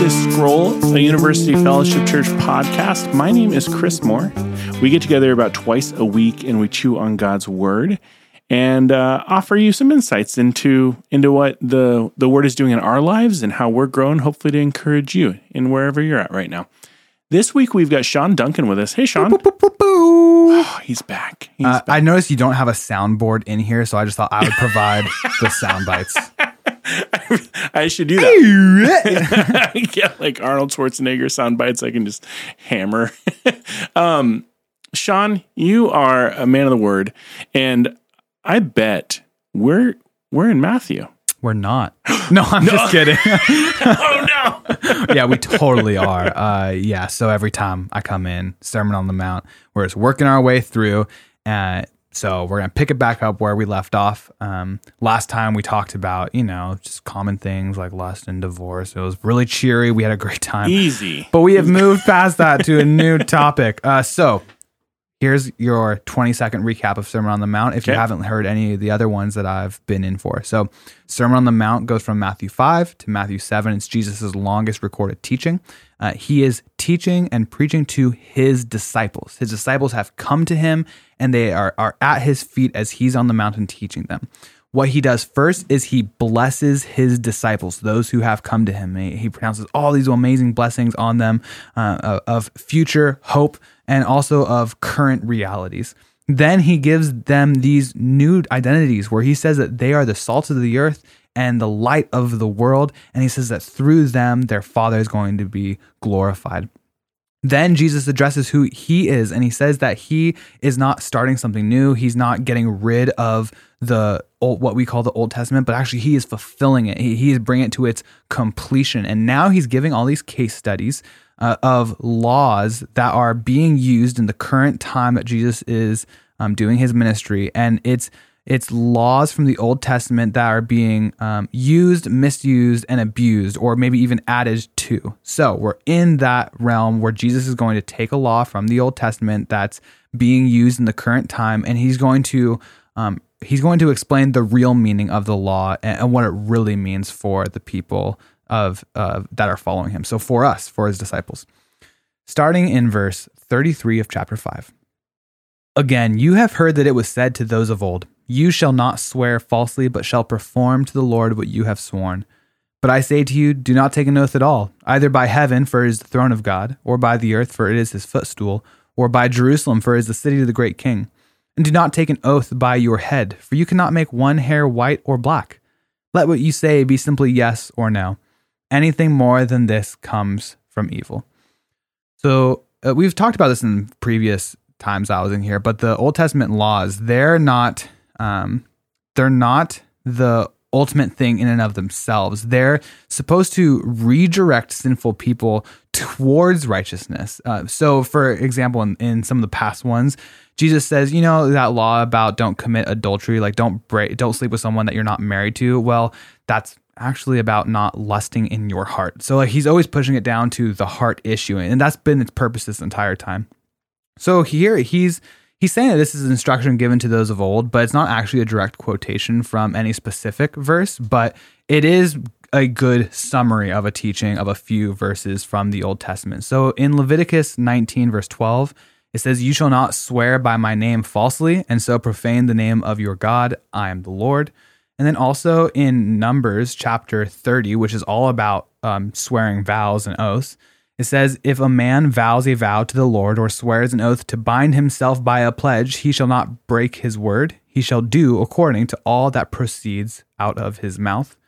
this Scroll, a University Fellowship Church podcast. My name is Chris Moore. We get together about twice a week and we chew on God's Word and uh, offer you some insights into into what the the Word is doing in our lives and how we're growing. Hopefully, to encourage you in wherever you're at right now. This week we've got Sean Duncan with us. Hey, Sean. Oh, he's back. He's Uh, back. I noticed you don't have a soundboard in here, so I just thought I would provide the sound bites. I should do that. yeah, like Arnold Schwarzenegger sound bites. I can just hammer. um, Sean, you are a man of the word, and I bet we're we're in Matthew. We're not. No, I'm just kidding. oh no! yeah, we totally are. Uh, yeah, so every time I come in, Sermon on the Mount, we're just working our way through. Uh, so we're gonna pick it back up where we left off. Um, last time we talked about, you know, just common things like lust and divorce. It was really cheery. We had a great time. Easy. But we have moved past that to a new topic. Uh, so here's your 20 second recap of Sermon on the Mount if you haven't heard any of the other ones that I've been in for. So, Sermon on the Mount goes from Matthew 5 to Matthew 7. It's Jesus' longest recorded teaching. Uh, he is teaching and preaching to his disciples. His disciples have come to him and they are, are at his feet as he's on the mountain teaching them. What he does first is he blesses his disciples, those who have come to him. He, pronounces all these amazing blessings on them uh, of future hope and also of current realities. Then he gives them these new identities where he says that they are the salt of the earth and the light of the world. And he says that through them, their Father is going to be glorified. Then Jesus addresses who he is, and he says that he is not starting something new. He's not getting rid of the old, what we call the Old Testament, but actually he is fulfilling it. He, he is bringing it to its completion, and now he's giving all these case studies uh, of laws that are being used in the current time that Jesus is um, doing his ministry, and it's it's laws from the Old Testament that are being um, used, misused, and abused, or maybe even added to. So we're in that realm where Jesus is going to take a law from the Old Testament that's being used in the current time, and he's going to um, he's going to explain the real meaning of the law and, and what it really means for the people of uh, that are following him. So for us, for his disciples, starting in verse thirty-three of chapter five. Again, you have heard that it was said to those of old, You shall not swear falsely, but shall perform to the Lord what you have sworn. But I say to you, do not take an oath at all, either by heaven, for it is the throne of God, or by the earth, for it is his footstool, or by Jerusalem, for it is the city of the great king. And do not take an oath by your head, for you cannot make one hair white or black. Let what you say be simply yes or no. Anything more than this comes from evil. So uh, we've talked about this in previous times I was in here, but the Old Testament laws, they're not um, they're not the ultimate thing in and of themselves. They're supposed to redirect sinful people towards righteousness. Uh, so, for example, in, in some of the past ones, Jesus says, you know, that law about don't commit adultery, like don't break, don't sleep with someone that you're not married to. Well, that's actually about not lusting in your heart. So, like, he's always pushing it down to the heart issue, and that's been its purpose this entire time. So here he's he's saying that this is instruction given to those of old, but it's not actually a direct quotation from any specific verse, but it is a good summary of a teaching of a few verses from the Old Testament. So in Leviticus 19 verse 12, it says, "You shall not swear by my name falsely, and so profane the name of your God. I am the Lord." And then also in Numbers chapter 30, which is all about um, swearing vows and oaths, it says, If a man vows a vow to the Lord or swears an oath to bind himself by a pledge, he shall not break his word. He shall do according to all that proceeds out of his mouth.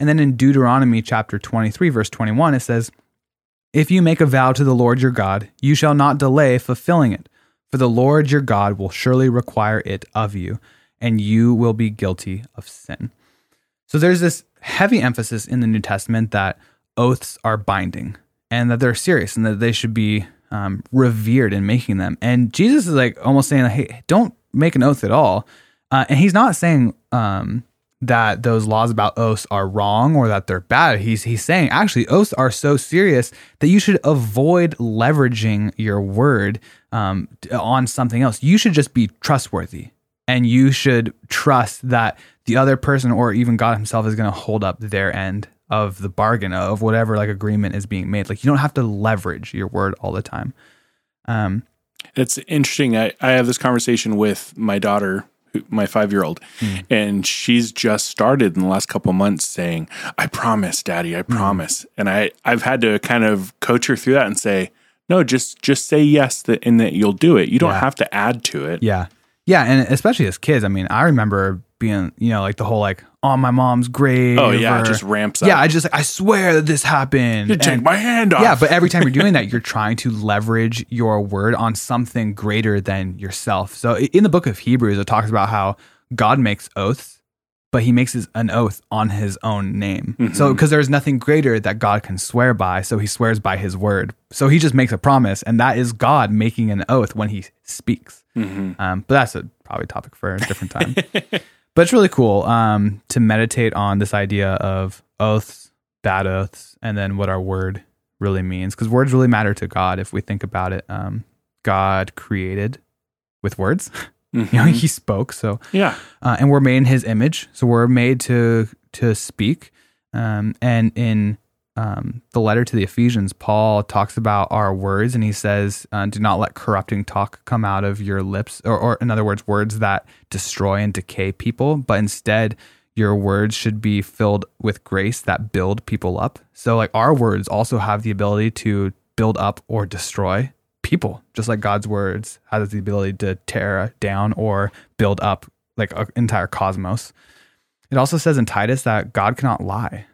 And then in Deuteronomy chapter 23, verse 21, it says, If you make a vow to the Lord your God, you shall not delay fulfilling it, for the Lord your God will surely require it of you, and you will be guilty of sin. So there's this heavy emphasis in the New Testament that oaths are binding and that they're serious and that they should be um, revered in making them. And Jesus is like almost saying, "Hey, don't make an oath at all." Uh, and he's not saying um, that those laws about oaths are wrong or that they're bad. He's he's saying actually oaths are so serious that you should avoid leveraging your word um, on something else. You should just be trustworthy, and you should trust that the other person or even God Himself is going to hold up their end of the bargain of whatever like agreement is being made. Like you don't have to leverage your word all the time. Um, It's interesting. I, I have this conversation with my daughter, who, my five year old, and she's just started in the last couple months saying, I promise, daddy, I promise. And I, I've had to kind of coach her through that and say, no, just just say yes that and that you'll do it. You don't Yeah. have to add to it. Yeah. Yeah. And especially as kids, I mean, I remember being, you know, like the whole like on my mom's grave. Oh yeah, or- it just ramps up. yeah. I just, like, I swear that this happened. You take my hand off. yeah. But every time you're doing that, you're trying to leverage your word on something greater than yourself. So in the book of Hebrews, it talks about how God makes oaths, but he makes his, an oath on his own name. So, because there's nothing greater that God can swear by. So he swears by his word. So he just makes a promise, and that is God making an oath when he speaks. Um, but that's a probably topic for a different time. but it's really cool um, to meditate on this idea of oaths, bad oaths, and then what our word really means. Because words really matter to God if we think about it. Um, God created with words. Mhm. You know, He spoke. So yeah. uh, and we're made in his image so we're made to to speak um, and in um, the letter to the ephesians paul talks about our words and he says uh, do not let corrupting talk come out of your lips or, or in other words words that destroy and decay people but instead your words should be filled with grace that build people up so like our words also have the ability to build up or destroy people just like god's words has the ability to tear down or build up like an entire cosmos. It also says in Titus that God cannot lie.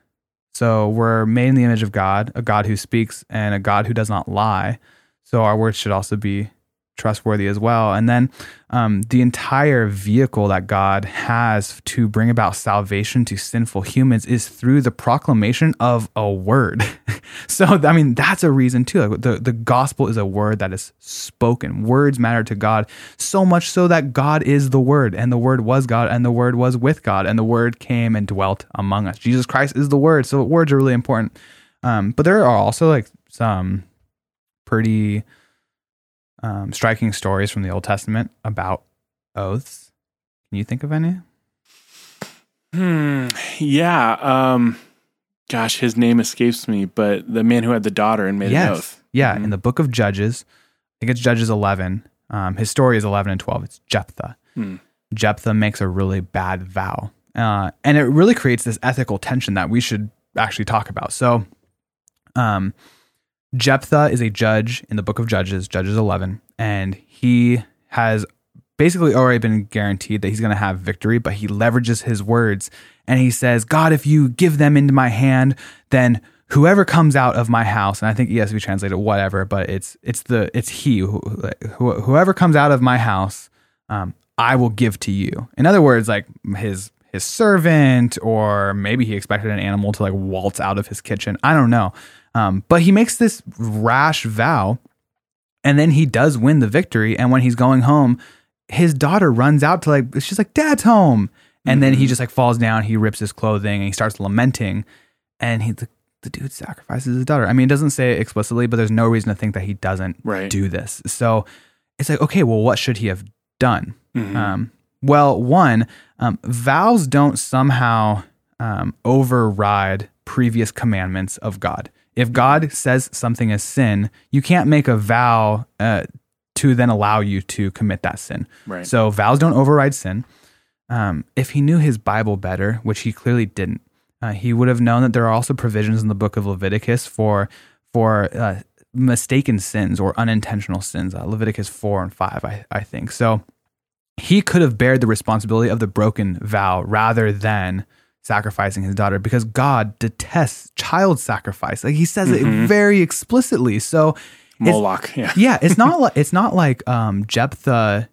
So we're made in the image of God, a God who speaks and a God who does not lie. So our words should also be trustworthy as well. And then um, the entire vehicle that God has to bring about salvation to sinful humans is through the proclamation of a word. so, I mean, that's a reason too. Like the, the gospel is a word that is spoken. Words matter to God so much so that God is the word, and the word was God, and the word was with God, and the word came and dwelt among us. Jesus Christ is the word. So, words are really important. Um, but there are also like some pretty um, striking stories from the Old Testament about oaths. Can you think of any? Hmm. Yeah. Um. Gosh, his name escapes me, but the man who had the daughter and made an oath. Yeah, Mhm. in the book of Judges, I think it's Judges 11. Um, his story is 11 and 12. It's Jephthah. Hmm. Jephthah makes a really bad vow. Uh, and it really creates this ethical tension that we should actually talk about. So, um, Jephthah is a judge in the book of Judges, Judges 11, and he has basically already been guaranteed that he's going to have victory, but he leverages his words and he says, God, if you give them into my hand, then whoever comes out of my house, and I think ESV translated whatever, but it's it's the it's he who, who whoever comes out of my house, um, I will give to you. In other words, like his his servant, or maybe he expected an animal to like waltz out of his kitchen. I don't know, um, but he makes this rash vow, and then he does win the victory. And when he's going home, his daughter runs out to like she's like, "Dad's home," and then he just like falls down. He rips his clothing and he starts lamenting, and he the, the dude sacrifices his daughter. I mean, it doesn't say it explicitly, but there's no reason to think that he doesn't Right. do this. So it's like, okay, well, what should he have done? Mhm. Um, well, one, um, vows don't somehow um, override previous commandments of God. If God says something is sin, you can't make a vow uh, to then allow you to commit that sin. Right. So vows don't override sin. Um, if he knew his Bible better, which he clearly didn't, uh, he would have known that there are also provisions in the book of Leviticus for for uh, mistaken sins or unintentional sins. Uh, Leviticus four and five, I, I think. So he could have bared the responsibility of the broken vow rather than sacrificing his daughter because God detests child sacrifice. Like he says it very explicitly. So it's- Moloch. Yeah. yeah, it's not like it's not like um, Jephthah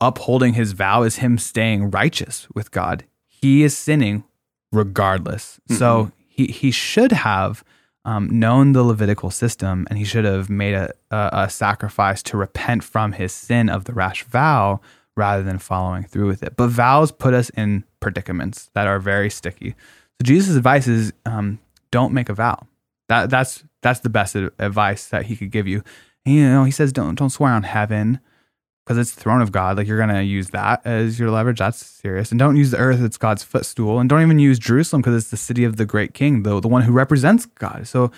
upholding his vow is him staying righteous with God. He is sinning regardless. So he he should have um, known the Levitical system, and he should have made a, a a sacrifice to repent from his sin of the rash vow rather than following through with it. But vows put us in predicaments that are very sticky. So Jesus' advice is um, don't make a vow. That that's that's the best advice that he could give you. You know, he says don't don't swear on heaven. because it's the throne of God. Like you're to use that as your leverage. That's serious. And don't use the earth. It's God's footstool. And don't even use Jerusalem because it's the city of the great king, the, the one who represents God. So,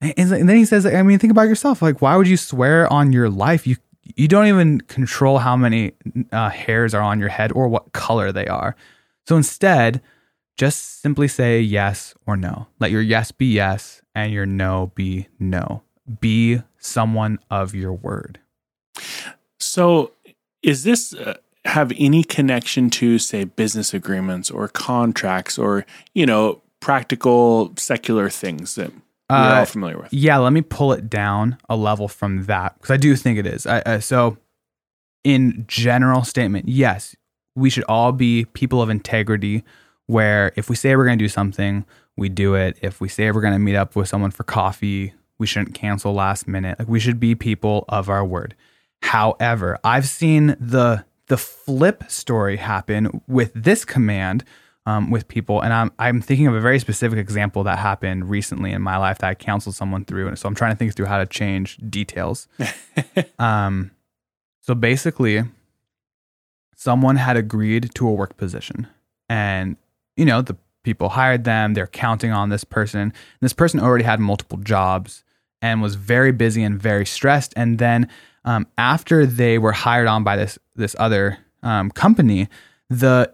and then he says, I mean, think about yourself. Like, why would you swear on your life? You, you don't even control how many uh, hairs are on your head or what color they are. So instead, just simply say yes or no. Let your yes be yes and your no be no. Be someone of your word. So, is this uh, have any connection to, say, business agreements or contracts or, you know, practical secular things that Uh, all familiar with? Yeah, let me pull it down a level from that because I do think it is. I, I, so, in general statement, yes, we should all be people of integrity. Where if we say we're going to do something, we do it. If we say we're going to meet up with someone for coffee, we shouldn't cancel last minute. Like we should be people of our word. However, I've seen the the flip story happen with this command um, with people, and I'm I'm thinking of a very specific example that happened recently in my life that I counseled someone through, and so I'm trying to think through how to change details. um, so basically, someone had agreed to a work position, and you know the people hired them. They're counting on this person. This person already had multiple jobs and was very busy and very stressed. And then um, after they were hired on by this this other um, company, the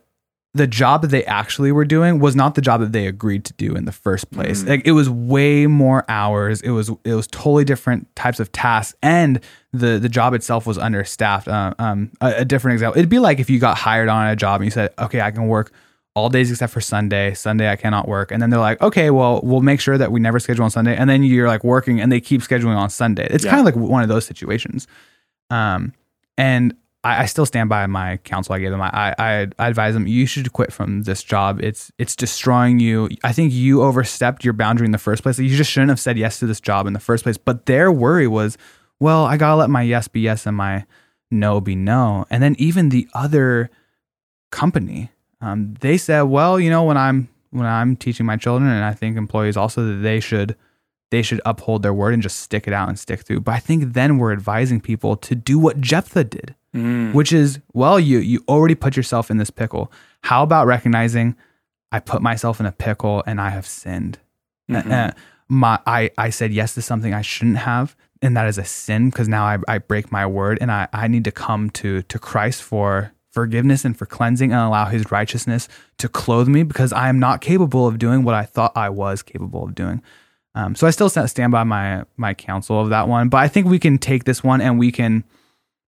the job that they actually were doing was not the job that they agreed to do in the first place. Like it was way more hours. It was it was totally different types of tasks, and the the job itself was understaffed. Uh, um, a, a different example, it'd be like if you got hired on a job and you said, "Okay, I can work." all days except for Sunday. Sunday I cannot work. And then they're like, okay, well, we'll make sure that we never schedule on Sunday. And then you're like working and they keep scheduling on Sunday. It's Yeah. kind of like one of those situations. Um, and I, I still stand by my counsel I gave them. I, I, I advise them you should quit from this job. It's it's destroying you. I think you overstepped your boundary in the first place. You just shouldn't have said yes to this job in the first place. But their worry was, well, I gotta let my yes be yes and my no be no. And then even the other company, um, they said, well, you know, when I'm when I'm teaching my children, and I think employees also that they should they should uphold their word and just stick it out and stick through. But I think then we're advising people to do what Jephthah did, Mm. which is, well, you you already put yourself in this pickle. How about recognizing I put myself in a pickle and I have sinned. Mhm. Uh, my I, I said yes to something I shouldn't have, and that is a sin because now I, I break my word and I, I need to come to to Christ for forgiveness and for cleansing and allow his righteousness to clothe me because I am not capable of doing what I thought I was capable of doing. Um, so I still stand by my my counsel of that one, but I think we can take this one and we can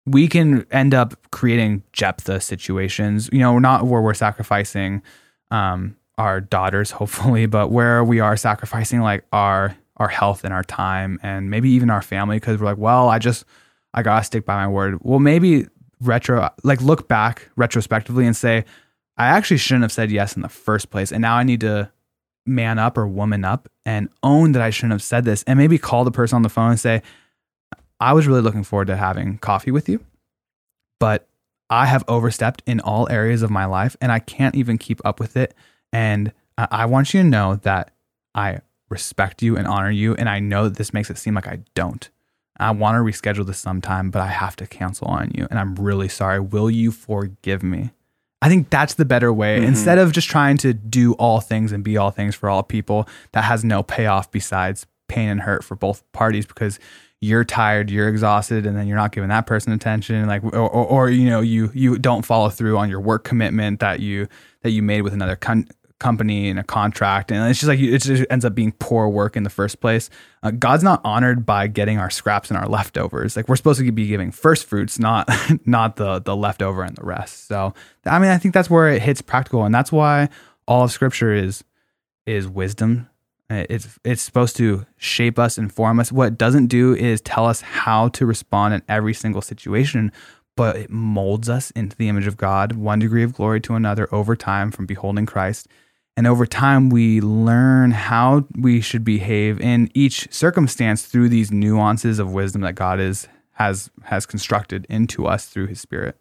we can end up creating Jephthah situations. You know, not where we're sacrificing um, our daughters, hopefully, but where we are sacrificing like our our health and our time and maybe even our family because we're like, well, I just I gotta stick by my word. Well, maybe retro like look back retrospectively and say, I actually shouldn't have said yes in the first place, and now I need to man up or woman up and own that I shouldn't have said this, and maybe call the person on the phone and say, I was really looking forward to having coffee with you, but I have overstepped in all areas of my life and I can't even keep up with it. And I want you to know that I respect you and honor you. And I know that this makes it seem like I don't. I want to reschedule this sometime, but I have to cancel on you. And I'm really sorry. Will you forgive me? I think that's the better way. Mm-hmm. Instead of just trying to do all things and be all things for all people, that has no payoff besides pain and hurt for both parties because you're tired, you're exhausted, and then you're not giving that person attention. Like, or, or, or you know, you you don't follow through on your work commitment that you that you made with another con- company and a contract, and it's just like it just ends up being poor work in the first place. Uh, God's not honored by getting our scraps and our leftovers. Like we're supposed to be giving first fruits, not not the the leftover and the rest. So, I mean, I think that's where it hits practical, and that's why all of Scripture is is wisdom. Uh, It's it's supposed to shape us, inform us. What it doesn't do is tell us how to respond in every single situation, but it molds us into the image of God, one degree of glory to another over time from beholding Christ. And over time, we learn how we should behave in each circumstance through these nuances of wisdom that God is has has constructed into us through His Spirit.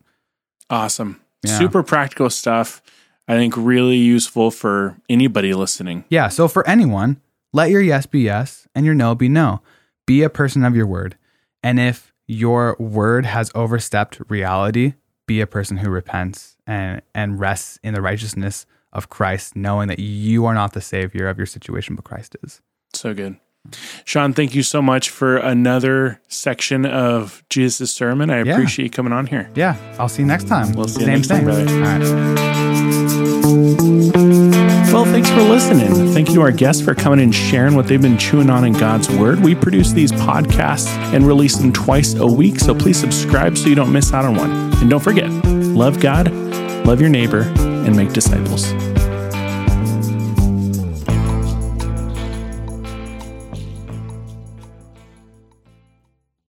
Awesome. Yeah. Super practical stuff. I think really useful for anybody listening. Yeah. So for anyone, let your yes be yes and your no be no. Be a person of your word. And if your word has overstepped reality, be a person who repents and and rests in the righteousness of Christ, knowing that you are not the savior of your situation, but Christ is. So good. Sean, thank you so much for another section of Jesus' sermon. I Yeah. appreciate you coming on here. Yeah, I'll see you next time. We'll see you Same next time, thing. brother. All right. Well, thanks for listening. Thank you to our guests for coming and sharing what they've been chewing on in God's Word. We produce these podcasts and release them twice a week, so please subscribe so you don't miss out on one. And don't forget, love God, love your neighbor, and make disciples.